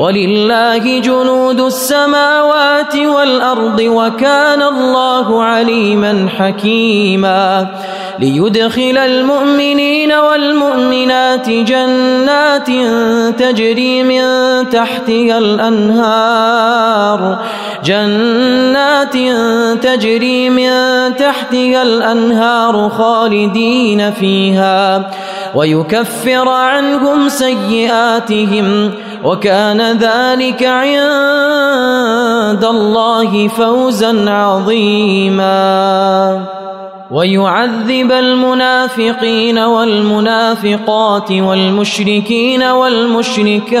ولله جنود السماوات والأرض وكان الله عليما حكيما ليدخل المؤمنين والمؤمنات جنات تجري من تحتها الأنهار جنات تجري من تحتها الأنهار خالدين فيها ويكفر عنهم سيئاتهم وكان ذلك عند الله فوزا عظيما. ويعذب المنافقين والمنافقات والمشركين والمشركات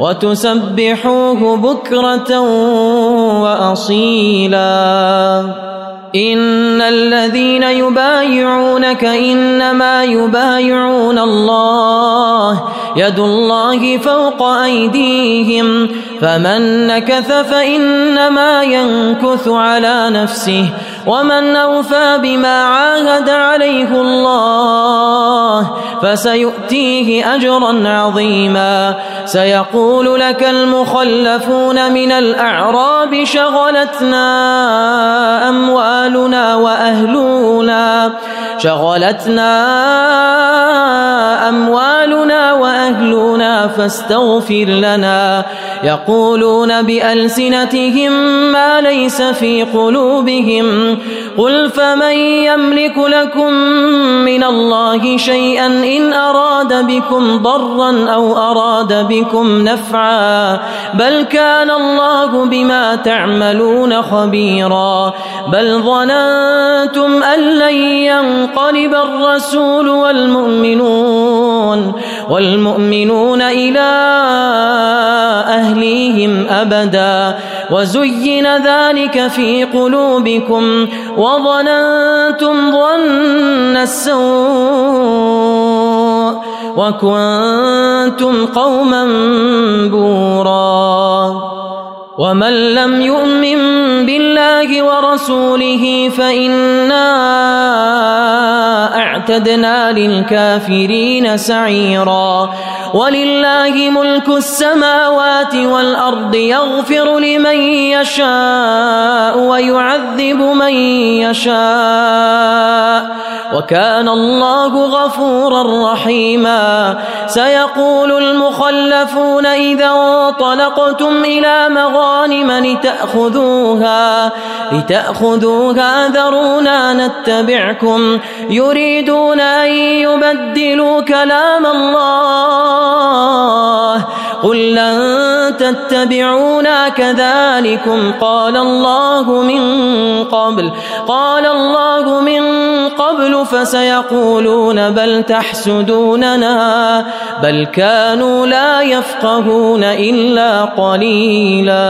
وتسبحوه بكرة وأصيلا. إن الذين يبايعونك إنما يبايعون الله يد الله فوق أيديهم فمن نكث فإنما ينكث على نفسه ومن أوفى بما عاهد عليه الله فسيؤتيه أجرا عظيما سيقول لك المخلفون من الأعراب شغلتنا شغلتنا أموالنا وأهلنا فاستغفر لنا. يقولون بألسنتهم ما ليس في قلوبهم. قل فمن يملك لكم من الله شيئا إن أراد بكم ضرا أو أراد بكم نفعا بل كان الله بما تعملون خبيرا. بل ظننتم أن لن ينقلب الرسول والمؤمنون والمؤمنون إلى أبدا وزين ذلك في قلوبكم وظننتم ظن السوء وكنتم قوما بورا ومن لم يؤمن بالله ورسوله فإنا اعتدنا للكافرين سعيرا ولله ملك السماوات والأرض يغفر لمن يشاء ويعذب من يشاء وكان الله غفورا رحيما سيقول المخلفون إذا انطلقتم إلى مغانم لتأخذوها لتأخذوها ذرونا نتبعكم. يريدون أن يبدلوا كلام الله. قل لن تتبعونا كذلكم. قال الله من قبل قال الله من قبل فسيقولون بل تحسدوننا بل كانوا لا يفقهون إلا قليلاً.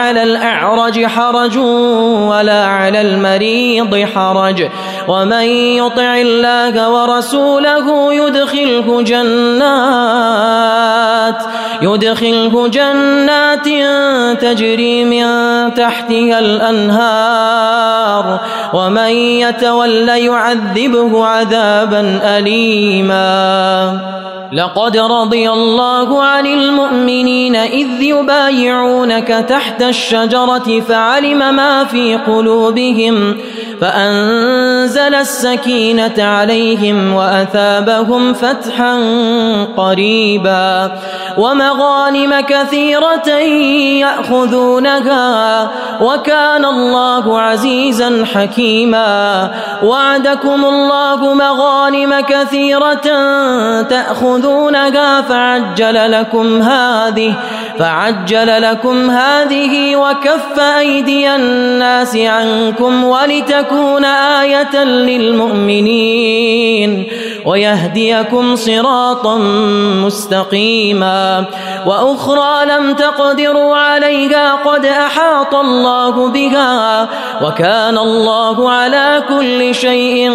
على الأعرج حرج ولا على المريض حرج. ومن يطع الله ورسوله يدخله جنات. يدخله جنات تجري من تحتها الأنهار ومن يتول يعذبه عذابا أليما. لقد رضي الله عن المؤمنين إذ يبايعونك تحت الشجرة فعلم ما في قلوبهم. فأنزل السكينة عليهم وأثابهم فتحا قريبا ومغانم كثيرة يأخذونها وكان الله عزيزا حكيما وعدكم الله مغانم كثيرة تأخذونها فعجل لكم هذه فعجل لكم هذه وكف أيدي الناس عنكم ولتكون آية للمؤمنين ويهديكم صراطا مستقيما وأخرى لم تقدروا عليها قد أحاط الله بها وكان الله على كل شيء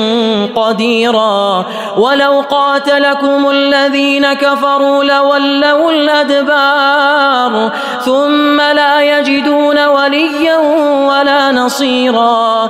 قديرا ولو قاتلكم الذين كفروا لولوا الأدبار ثم لا يجدون وليا ولا نصيرا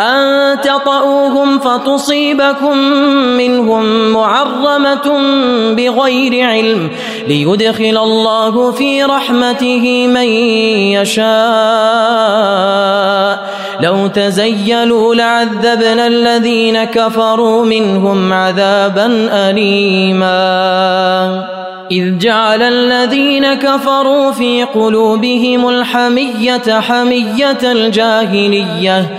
أن تطؤوهم فتصيبكم منهم معرمة بغير علم ليدخل الله في رحمته من يشاء. لو تزيلوا لعذبنا الذين كفروا منهم عذابا أليما. إذ جعل الذين كفروا في قلوبهم الحمية حمية الجاهلية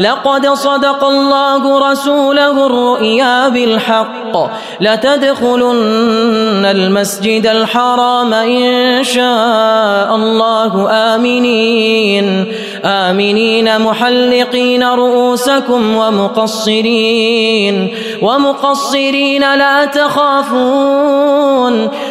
لقد صدق الله رسوله الرؤيا بالحق. لتدخلن المسجد الحرام إن شاء الله. آمنين. آمنين محلقين رؤوسكم ومقصرين. ومقصرين لا تخافون.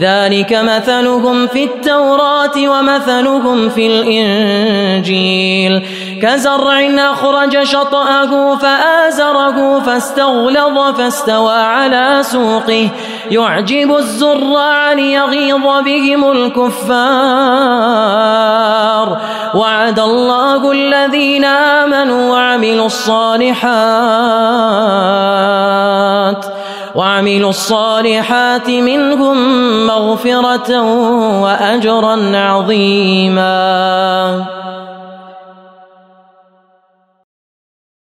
ذلك مثلهم في التوراة ومثلهم في الإنجيل. كزرع أخرج شطأه فآزره فاستغلظ فاستوى على سوقه. يعجب الزراع ليغيظ بهم الكفار. وعد الله الذين آمنوا وعملوا الصالحات. وعملوا الصالحات منهم مغفرة وأجرا عظيما